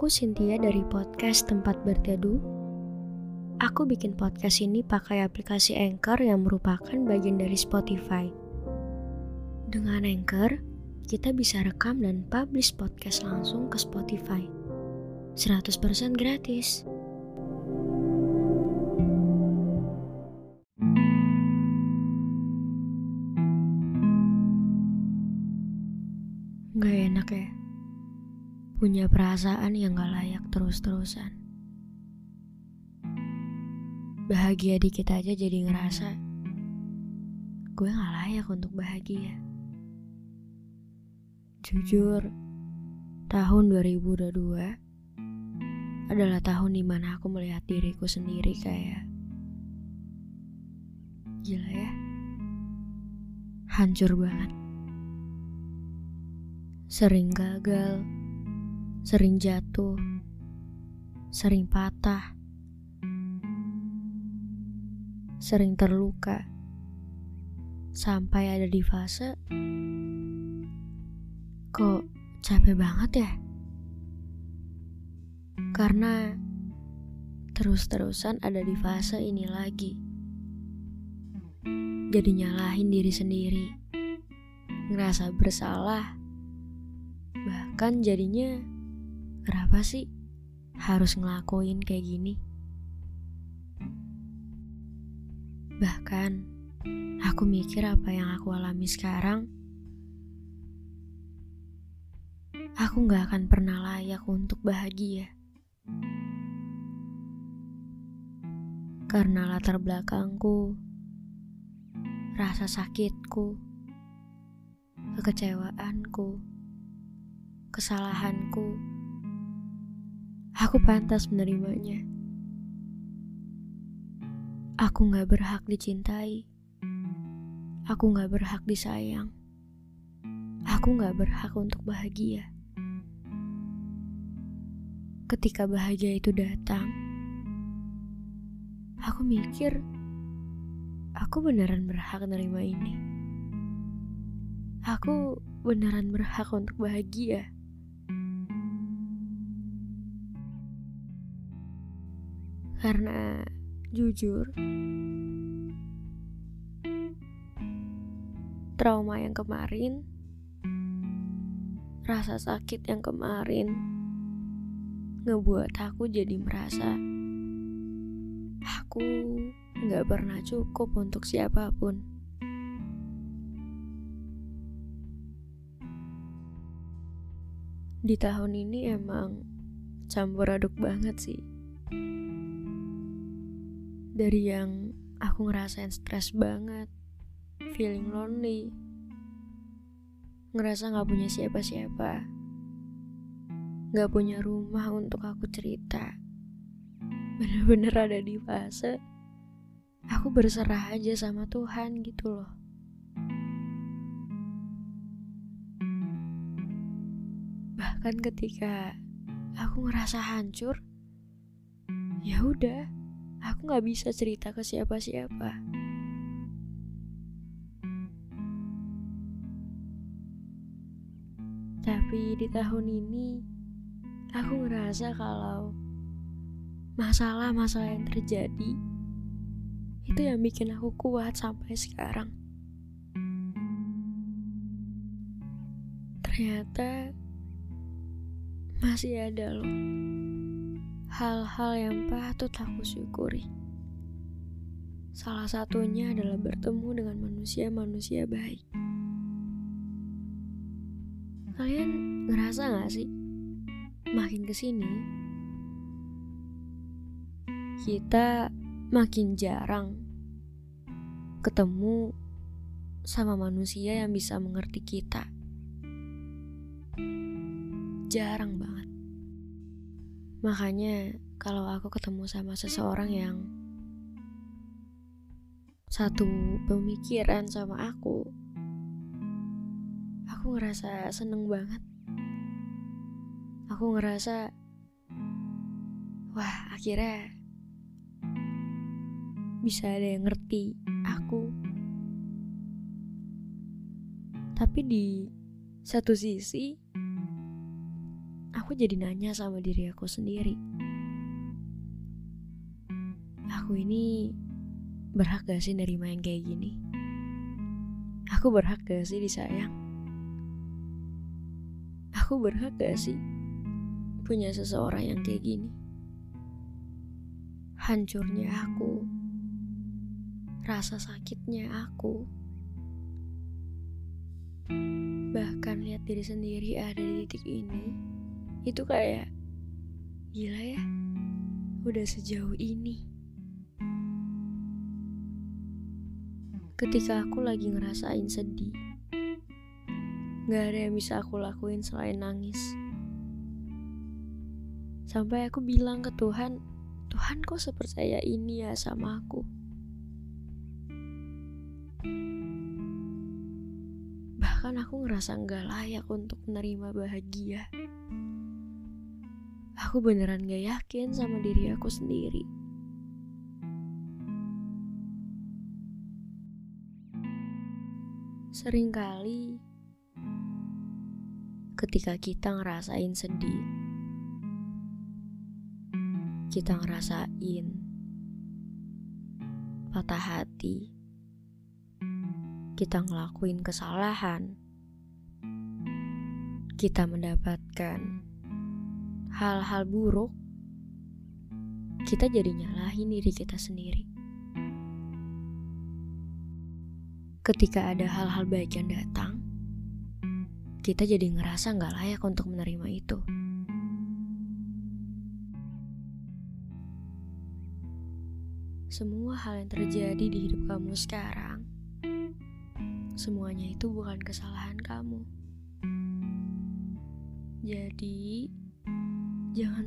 Aku Cynthia dari podcast Tempat Berteduh. Aku bikin podcast ini pakai aplikasi Anchor yang merupakan bagian dari Spotify. Dengan Anchor, kita bisa rekam dan publish podcast langsung ke Spotify. 100% gratis. Punya perasaan yang gak layak terus-terusan. Bahagia dikit aja jadi ngerasa Gue gak layak untuk bahagia. Jujur Tahun 2022 Adalah tahun di mana aku melihat diriku sendiri kayak Gila ya Hancur banget. Sering gagal, sering jatuh, sering patah, sering terluka, sampai ada di fase kok capek banget ya? Karena terus-terusan ada di fase ini lagi. Jadi nyalahin diri sendiri, ngerasa bersalah, Bahkan jadinya kenapa sih harus ngelakuin kayak gini? Bahkan aku mikir apa yang aku alami sekarang aku gak akan pernah layak untuk bahagia. Karena latar belakangku, rasa sakitku, kekecewaanku, kesalahanku. Aku pantas menerimanya. Aku gak berhak dicintai. Aku gak berhak disayang. Aku gak berhak untuk bahagia. Ketika bahagia itu datang, aku mikir, aku beneran berhak menerima ini. Aku beneran berhak untuk bahagia. Karena jujur, trauma yang kemarin, rasa sakit yang kemarin, ngebuat aku jadi merasa aku gak pernah cukup untuk siapa pun. Di tahun ini emang campur aduk banget sih dari yang aku ngerasain stres banget, feeling lonely, ngerasa gak punya siapa-siapa, gak punya rumah untuk aku cerita. Bener-bener ada di fase aku berserah aja sama Tuhan gitu loh. Bahkan ketika aku ngerasa hancur, ya udah aku gak bisa cerita ke siapa-siapa. Tapi di tahun ini, aku ngerasa kalau masalah-masalah yang terjadi itu yang bikin aku kuat sampai sekarang. Ternyata masih ada loh hal-hal yang patut aku syukuri. Salah satunya adalah bertemu dengan manusia-manusia baik. Kalian ngerasa gak sih? Makin ke sini, kita makin jarang ketemu sama manusia yang bisa mengerti kita. Jarang banget. Makanya kalau aku ketemu sama seseorang yang satu pemikiran sama aku, aku ngerasa seneng banget. Aku ngerasa, wah akhirnya bisa ada yang ngerti aku. Tapi di satu sisi, aku jadi nanya sama diri aku sendiri. Aku ini berhak gak sih nerima yang kayak gini? Aku berhak gak sih disayang? Aku berhak gak sih punya seseorang yang kayak gini? Hancurnya aku, rasa sakitnya aku, bahkan lihat diri sendiri ada di titik ini, itu kayak gila ya, udah sejauh ini. Ketika aku lagi ngerasain sedih, gak ada yang bisa aku lakuin selain nangis. Sampai aku bilang ke Tuhan, Tuhan kok sepercaya ini ya sama aku. Bahkan aku ngerasa gak layak untuk menerima bahagia. Aku beneran gak yakin sama diri aku sendiri. Seringkali ketika kita ngerasain sedih, kita ngerasain patah hati, kita ngelakuin kesalahan, kita mendapatkan hal-hal buruk, kita jadi nyalahin diri kita sendiri. ketika ada hal-hal baik yang datang, kita jadi ngerasa nggak layak untuk menerima itu. Semua hal yang terjadi di hidup kamu sekarang, semuanya itu bukan kesalahan kamu. Jadi,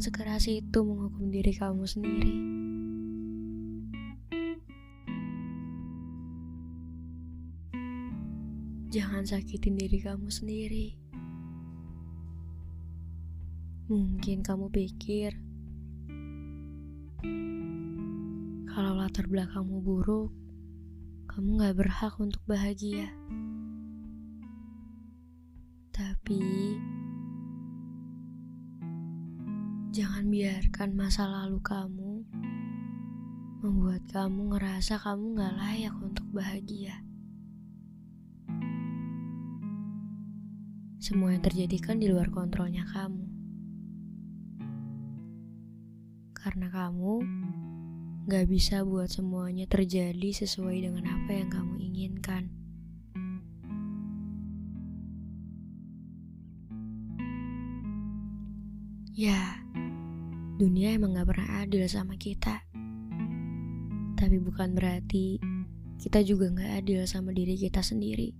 sekeras itu menghukum diri kamu sendiri. Jangan sakitin diri kamu sendiri. Mungkin kamu pikir kalau latar belakangmu buruk, kamu gak berhak untuk bahagia. Tapi jangan biarkan masa lalu kamu membuat kamu ngerasa kamu gak layak untuk bahagia. Semua yang terjadi kan di luar kontrolnya kamu. Karena kamu gak bisa buat semuanya terjadi sesuai dengan apa yang kamu inginkan. Ya, dunia emang gak pernah adil sama kita. Tapi bukan berarti kita juga gak adil sama diri kita sendiri.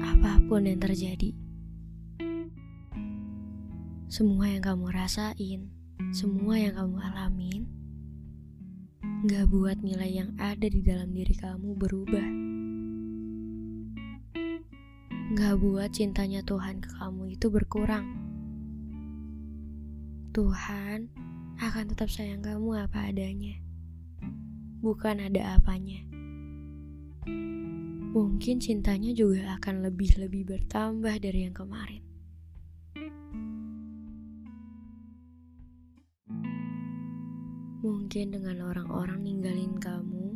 apa pun yang terjadi. Semua yang kamu rasain, semua yang kamu alamin, gak buat nilai yang ada di dalam diri kamu berubah. Gak buat cintanya Tuhan ke kamu itu berkurang. Tuhan akan tetap sayang kamu apa adanya, bukan ada apanya mungkin cintanya juga akan lebih-lebih bertambah dari yang kemarin. Mungkin dengan orang-orang ninggalin kamu,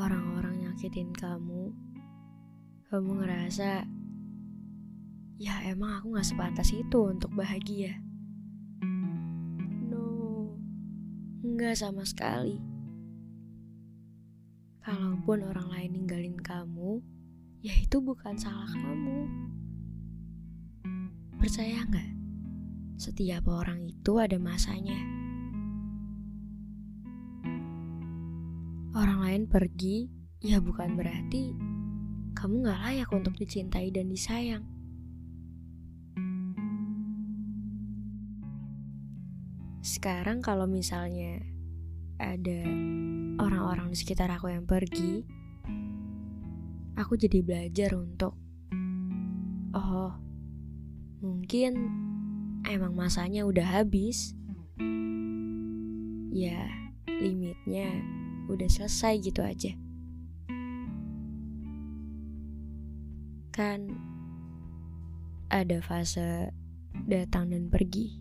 orang-orang nyakitin kamu, kamu ngerasa, ya emang aku gak sepantas itu untuk bahagia. No, nggak sama sekali. Kalaupun orang lain ninggalin kamu, ya itu bukan salah kamu. Percaya nggak? Setiap orang itu ada masanya. Orang lain pergi, ya bukan berarti kamu nggak layak untuk dicintai dan disayang. Sekarang kalau misalnya ada orang-orang di sekitar aku yang pergi, aku jadi belajar untuk, oh, mungkin emang masanya udah habis. Ya, limitnya udah selesai gitu aja. Kan ada fase datang dan pergi.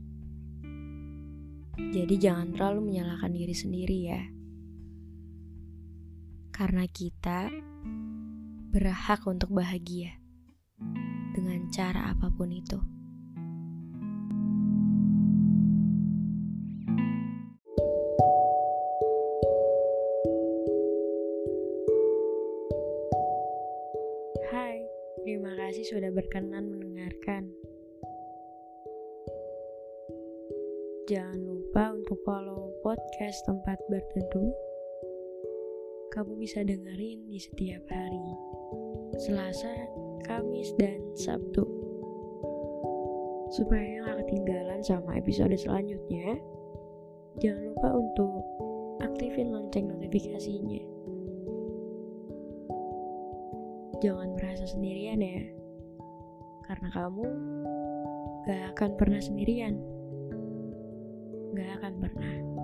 Jadi jangan terlalu menyalahkan diri sendiri ya. Karena kita berhak untuk bahagia dengan cara apa pun itu. Sudah berkenan mendengarkan. Jangan lupa untuk follow podcast tempat berteduh. Kamu bisa dengerin di setiap hari, Selasa, Kamis, dan Sabtu. Supaya nggak ketinggalan sama episode selanjutnya, jangan lupa untuk aktifin lonceng notifikasinya jangan merasa sendirian ya. Karena kamu gak akan pernah sendirian. Gak akan pernah.